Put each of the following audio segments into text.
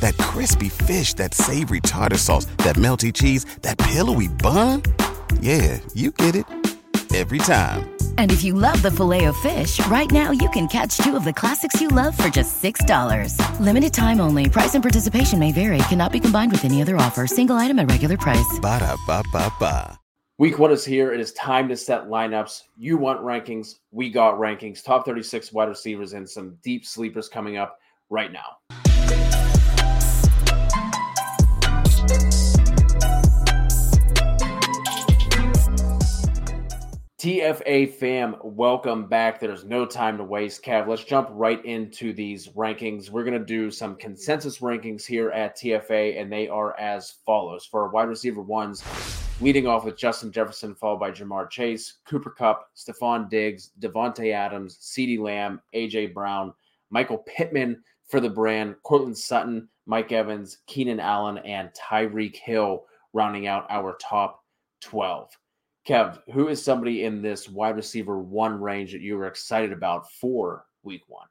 That crispy fish, that savory tartar sauce, that melty cheese, that pillowy bun. Yeah, you get it every time. And if you love the filet of fish, right now you can catch two of the classics you love for just $6. Limited time only. Price and participation may vary. Cannot be combined with any other offer. Single item at regular price. Ba da ba ba ba. Week one is here. It is time to set lineups. You want rankings. We got rankings. Top 36 wide receivers and some deep sleepers coming up right now. TFA fam, welcome back. There's no time to waste. Cav, let's jump right into these rankings. We're going to do some consensus rankings here at TFA, and they are as follows. For wide receiver ones, leading off with Justin Jefferson, followed by Ja'Marr Chase, Cooper Kupp, Stefon Diggs, Davante Adams, CeeDee Lamb, AJ Brown, Michael Pittman for the brand, Courtland Sutton, Mike Evans, Keenan Allen, and Tyreek Hill rounding out our top 12. Kev, who is somebody in this wide receiver one range that you were excited about for week one?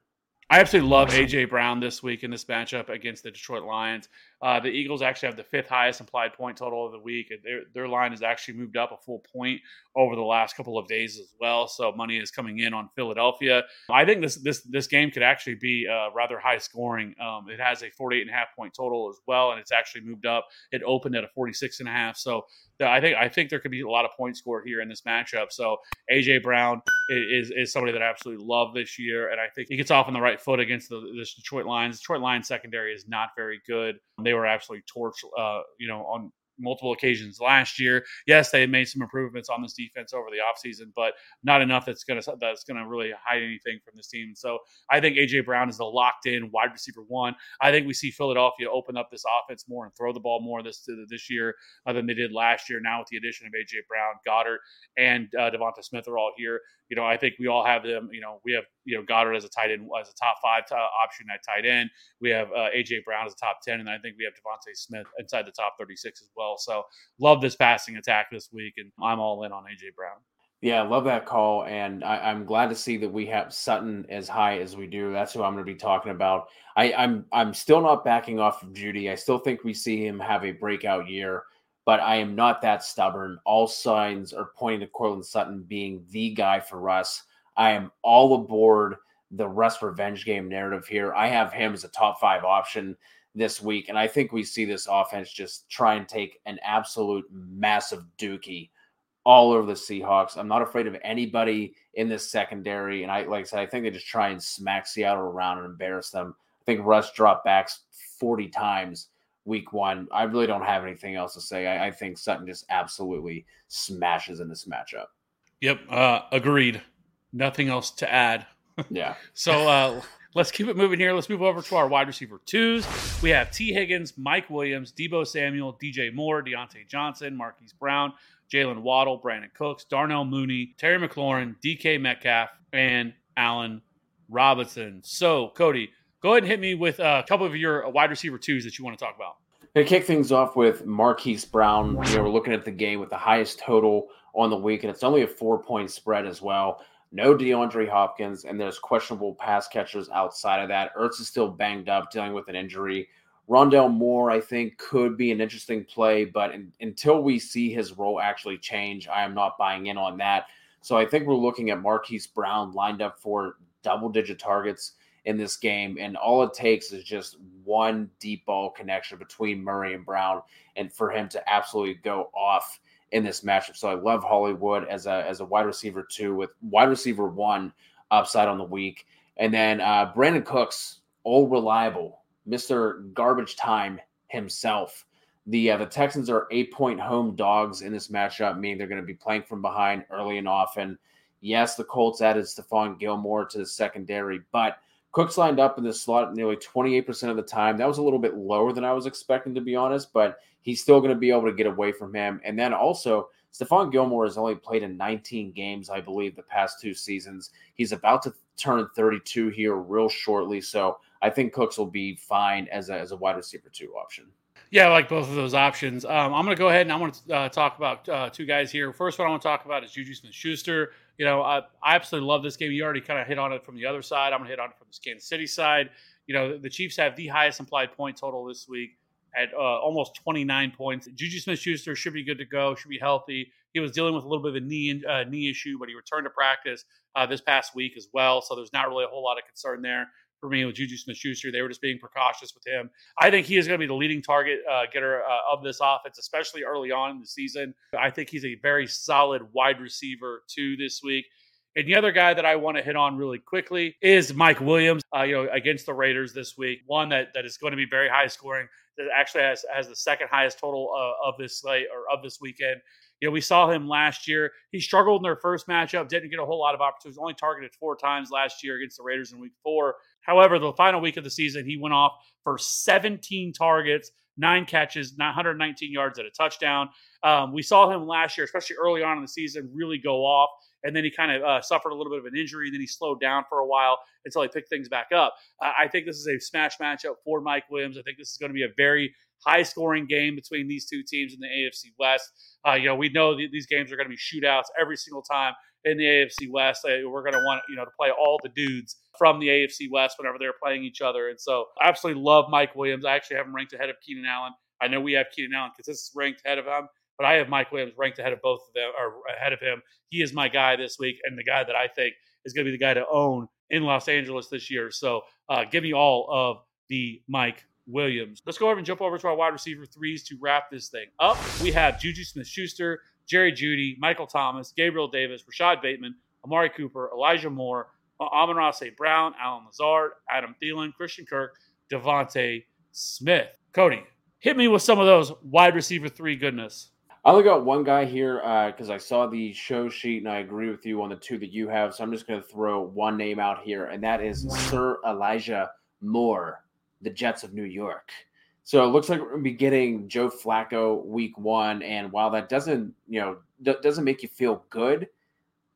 I absolutely love AJ Brown this week in this matchup against the Detroit Lions. Uh, the Eagles actually have the fifth highest implied point total of the week. Their, their line has actually moved up a full point over the last couple of days as well. So money is coming in on Philadelphia. I think this this this game could actually be uh, rather high scoring. Um, it has a 48 and a half point total as well, and it's actually moved up. It opened at a 46 and a half. So I think I think there could be a lot of points scored here in this matchup. So AJ Brown is is somebody that I absolutely love this year, and I think he gets off on the right foot against the, the Detroit Lions. Detroit Lions secondary is not very good. They were absolutely torched, uh, you know, on multiple occasions last year. Yes, they made some improvements on this defense over the offseason, but not enough that's going to that's to really hide anything from this team. So I think AJ Brown is the locked in wide receiver one. I think we see Philadelphia open up this offense more and throw the ball more this this year uh, than they did last year. Now with the addition of AJ Brown, Goedert, and uh, DeVonta Smith are all here. You know, I think we all have them. You know, we have you know Goedert as a tight end as a top five t- option at tight end. We have uh, AJ Brown as a top ten, and I think we have DeVonta Smith inside the top thirty six as well. So love this passing attack this week, and I'm all in on AJ Brown. Yeah, love that call, and I, am glad to see that we have Sutton as high as we do. That's who I'm going to be talking about. I, I'm I'm still not backing off of Jeudy. I still think we see him have a breakout year, but I am not that stubborn. All signs are pointing to Courtland Sutton being the guy for us. I am all aboard the Russ revenge game narrative here. I have him as a top five option this week. And I think we see this offense just try and take an absolute massive dookie all over the Seahawks. I'm not afraid of anybody in this secondary. And I, like I said, I think they just try and smack Seattle around and embarrass them. I think Russ dropped backs 40 times week one. I really don't have anything else to say. I, I think Sutton just absolutely smashes in this matchup. Yep. Uh, agreed. Nothing else to add. Yeah. so, uh, Let's keep it moving here. Let's move over to our wide receiver twos. We have Tee Higgins, Mike Williams, Deebo Samuel, DJ Moore, Diontae Johnson, Marquise Brown, Jaylen Waddle, Brandin Cooks, Darnell Mooney, Terry McLaurin, DK Metcalf, and Allen Robinson. So, Cody, go ahead and hit me with uh, a couple of your uh, wide receiver twos that you want to talk about. To kick things off with Marquise Brown, you know, we're looking at the game with the highest total on the week, and it's only a four point spread as well no DeAndre Hopkins, and there's questionable pass catchers outside of that. Ertz is still banged up, dealing with an injury. Rondale Moore, I think, could be an interesting play, but in, until we see his role actually change, I am not buying in on that. So I think we're looking at Marquise Brown lined up for double digit targets in this game. And all it takes is just one deep ball connection between Murray and Brown, and for him to absolutely go off in this matchup. So I love Hollywood as a as a wide receiver two with wide receiver one upside on the week, and then uh, Brandin Cooks, all reliable, Mister Garbage Time himself. The uh, the Texans are eight point home dogs in this matchup, meaning they're going to be playing from behind early and often. Yes, the Colts added Stephon Gilmore to the secondary, but Cooks lined up in the slot nearly 28% of the time. That was a little bit lower than I was expecting, to be honest, but he's still going to be able to get away from him. And then also, Stephon Gilmore has only played in 19 games, I believe, the past two seasons. He's about to turn 32 here real shortly. So I think Cooks will be fine as a, as a wide receiver two option. Yeah, I like both of those options. Um, I'm going to go ahead and I want to uh, talk about uh, two guys here. First one I want to talk about is Juju Smith Schuster. You know, I, I absolutely love this game. You already kind of hit on it from the other side. I'm going to hit on it from the Kansas City side. You know, the Chiefs have the highest implied point total this week at uh, almost 29 points. Juju Smith Schuster should be good to go, should be healthy. He was dealing with a little bit of a knee uh, knee issue, but he returned to practice uh, this past week as well. So there's not really a whole lot of concern there for me with Juju Smith Schuster. They were just being precautious with him. I think he is going to be the leading target uh, getter uh, of this offense, especially early on in the season. I think he's a very solid wide receiver too this week. And the other guy that I want to hit on really quickly is Mike Williams. Uh, you know, against the Raiders this week, one that that is going to be very high scoring. That actually has has the second highest total uh, of this slate or of this weekend. You know, we saw him last year. He struggled in their first matchup, didn't get a whole lot of opportunities, only targeted four times last year against the Raiders in week four. However, the final week of the season, he went off for 17 targets, nine catches, 119 yards and a touchdown. Um, we saw him last year, especially early on in the season, really go off. And then he kind of uh, suffered a little bit of an injury. Then he slowed down for a while until he picked things back up. Uh, I think this is a smash matchup for Mike Williams. I think this is going to be a very high scoring game between these two teams in the AFC West. Uh, you know, we know th- these games are going to be shootouts every single time in the AFC West. Uh, we're going to want you know to play all the dudes from the AFC West whenever they're playing each other. And so I absolutely love Mike Williams. I actually have him ranked ahead of Keenan Allen. I know we have Keenan Allen because this is ranked ahead of him, but I have Mike Williams ranked ahead of both of them or ahead of him. He is my guy this week and the guy that I think is going to be the guy to own in Los Angeles this year. So uh, give me all of the Mike Williams. Let's go over and jump over to our wide receiver threes to wrap this thing up. We have Juju Smith Schuster, Jerry Jeudy, Michael Thomas, Gabriel Davis, Rashod Bateman, Amari Cooper, Elijah Moore, Amon-Ra St. Brown, Allen Lazard, Adam Thielen, Christian Kirk, DeVonta Smith. Cody, hit me with some of those wide receiver three goodness. I only got one guy here because uh, I saw the show sheet and I agree with you on the two that you have. So I'm just going to throw one name out here, and that is Sir Elijah Moore, the Jets of New York. So it looks like we're going to be getting Joe Flacco week one, and while that doesn't, you know, d- doesn't make you feel good,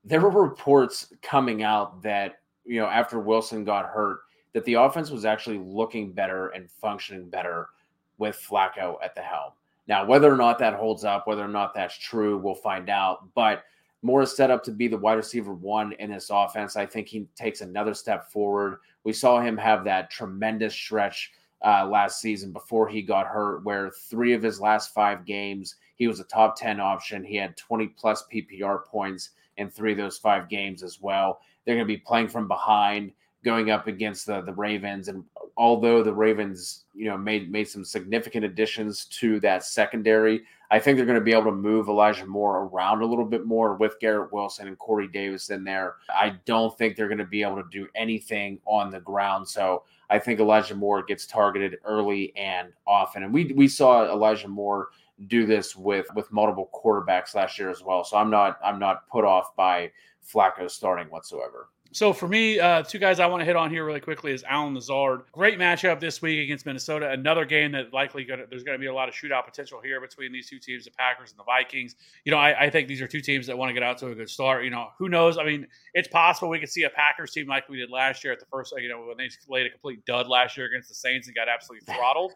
there were reports coming out that you know after Wilson got hurt that the offense was actually looking better and functioning better with Flacco at the helm. Now, whether or not that holds up, whether or not that's true, we'll find out. But Moore is set up to be the wide receiver one in this offense. I think he takes another step forward. We saw him have that tremendous stretch uh, last season before he got hurt, where three of his last five games, he was a top 10 option. He had 20 plus PPR points in three of those five games as well. They're going to be playing from behind, going up against the the Ravens. And although the Ravens, you know, made made some significant additions to that secondary, I think they're going to be able to move Elijah Moore around a little bit more with Garrett Wilson and Corey Davis in there. I don't think they're going to be able to do anything on the ground. So I think Elijah Moore gets targeted early and often. And we we saw Elijah Moore do this with with multiple quarterbacks last year as well. So I'm not I'm not put off by Flacco starting whatsoever. So for me, uh, two guys I want to hit on here really quickly is Allen Lazard. Great matchup this week against Minnesota. Another game that likely gonna, there's going to be a lot of shootout potential here between these two teams, the Packers and the Vikings. You know, I, I think these are two teams that want to get out to a good start. You know, who knows? I mean, it's possible we could see a Packers team like we did last year at the first, you know, when they laid a complete dud last year against the Saints and got absolutely throttled.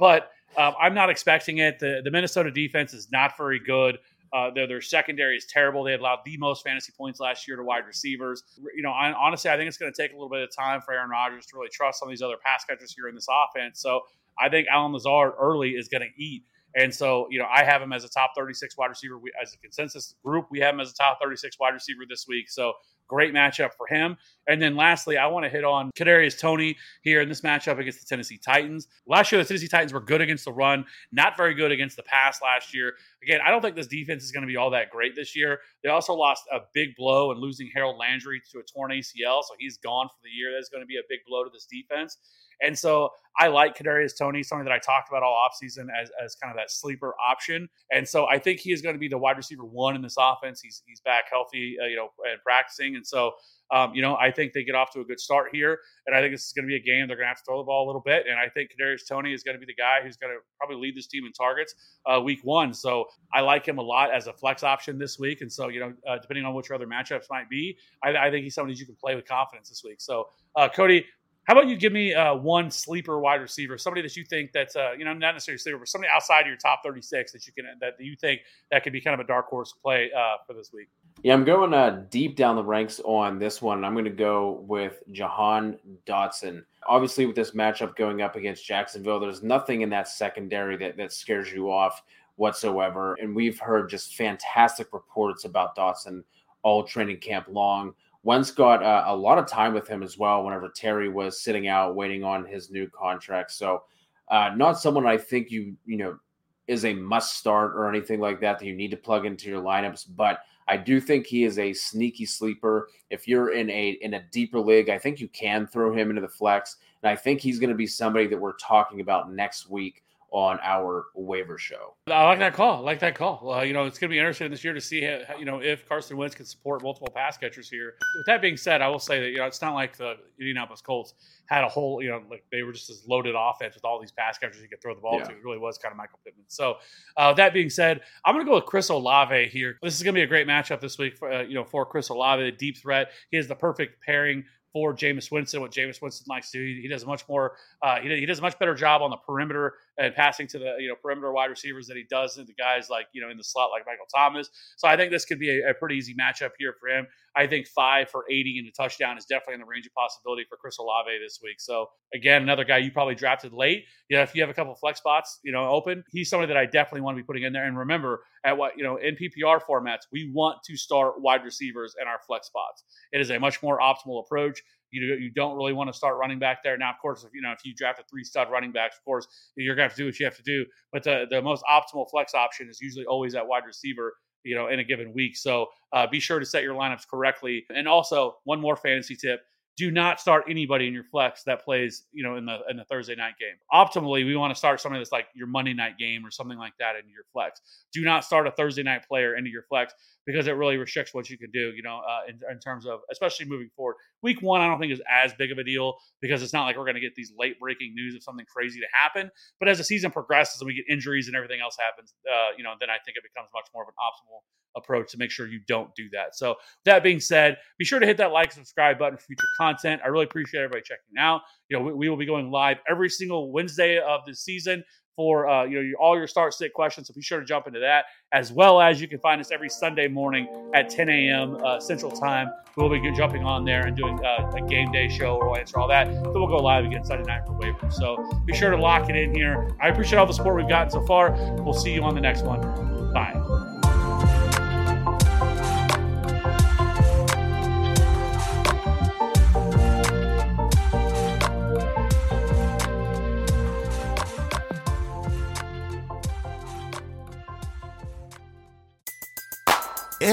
But um, I'm not expecting it. The, the Minnesota defense is not very good. Uh, their, their secondary is terrible. They allowed the most fantasy points last year to wide receivers. You know, I, honestly, I think it's going to take a little bit of time for Aaron Rodgers to really trust some of these other pass catchers here in this offense. So I think Allen Lazard early is going to eat. And so, you know, I have him as a top 36 wide receiver. We, as a consensus group, we have him as a top 36 wide receiver this week. So Great matchup for him. And then lastly, I want to hit on Kadarius Toney here in this matchup against the Tennessee Titans. Last year, the Tennessee Titans were good against the run, not very good against the pass last year. Again, I don't think this defense is going to be all that great this year. They also lost a big blow and losing Harold Landry to a torn ACL, so he's gone for the year. That's going to be a big blow to this defense. And so I like Kadarius Toney, something that I talked about all offseason as, as kind of that sleeper option. And so I think he is going to be the wide receiver one in this offense. He's he's back healthy, uh, you know, and practicing. And so um, you know, I think they get off to a good start here, and I think this is going to be a game they're going to have to throw the ball a little bit. And I think Kadarius Toney is going to be the guy who's going to probably lead this team in targets uh, week one. So I like him a lot as a flex option this week. And so you know, uh, depending on which other matchups might be, I, I, think he's somebody you can play with confidence this week. So uh, Cody, how about you give me uh, one sleeper wide receiver, somebody that you think that's uh, you know not necessarily sleeper, but somebody outside of your top thirty six that you can that you think that could be kind of a dark horse play uh, for this week. Yeah, I'm going uh, deep down the ranks on this one. I'm going to go with Jahan Dotson. Obviously, with this matchup going up against Jacksonville, there's nothing in that secondary that that scares you off whatsoever. And we've heard just fantastic reports about Dotson all training camp long. Wentz got uh, a lot of time with him as well whenever Terry was sitting out waiting on his new contract. So, uh, not someone I think you, you know, is a must start or anything like that that you need to plug into your lineups, but I do think he is a sneaky sleeper. If you're in a in a deeper league, I think you can throw him into the flex, and I think he's going to be somebody that we're talking about next week on our waiver show. I like that call. I like that call. Uh, you know, it's going to be interesting this year to see, how, you know, if Carson Wentz can support multiple pass catchers here. With that being said, I will say that you know it's not like the Indianapolis Colts had a whole, you know, like they were just this loaded offense with all these pass catchers you could throw the ball yeah. to. It really was kind of Michael Pittman. So uh, that being said, I'm going to go with Chris Olave here. This is going to be a great matchup this week for uh, you know for Chris Olave, the deep threat. He has the perfect pairing for Jameis Winston, what Jameis Winston likes to do. He, he does much more, uh, he, he does a much better job on the perimeter and passing to the you know perimeter wide receivers that he does and the guys like you know in the slot like Michael Thomas. So I think this could be a, a pretty easy matchup here for him. I think five for 80 and a touchdown is definitely in the range of possibility for Chris Olave this week. So again, another guy you probably drafted late. You know, if you have a couple flex spots, you know, open, he's somebody that I definitely want to be putting in there. And remember, at what you know in PPR formats, we want to start wide receivers in our flex spots. It is a much more optimal approach. You, you don't really want to start running back there. Now, of course, if you know if you draft a three stud running backs, of course, you're gonna have to do what you have to do. But the, the most optimal flex option is usually always at wide receiver, you know, in a given week. So uh, be sure to set your lineups correctly. And also, one more fantasy tip do not start anybody in your flex that plays, you know, in the in the Thursday night game. Optimally, we want to start something that's like your Monday night game or something like that into your flex. Do not start a Thursday night player into your flex because it really restricts what you can do, you know, uh, in, in, terms of especially moving forward. Week one, I don't think is as big of a deal because it's not like we're going to get these late breaking news of something crazy to happen. But as the season progresses and we get injuries and everything else happens, uh, you know, then I think it becomes much more of an optimal approach to make sure you don't do that. So that being said, be sure to hit that like subscribe button for future content. I really appreciate everybody checking out. You know, we, we will be going live every single Wednesday of the season for uh, you know your, all your start sit questions. So be sure to jump into that, as well as you can find us every Sunday morning at 10 a.m. Uh, Central Time. We'll be jumping on there and doing uh, a game day show. We'll answer all that. Then we'll go live again Sunday night for waivers. So be sure to lock it in here. I appreciate all the support we've gotten so far. We'll see you on the next one. Bye.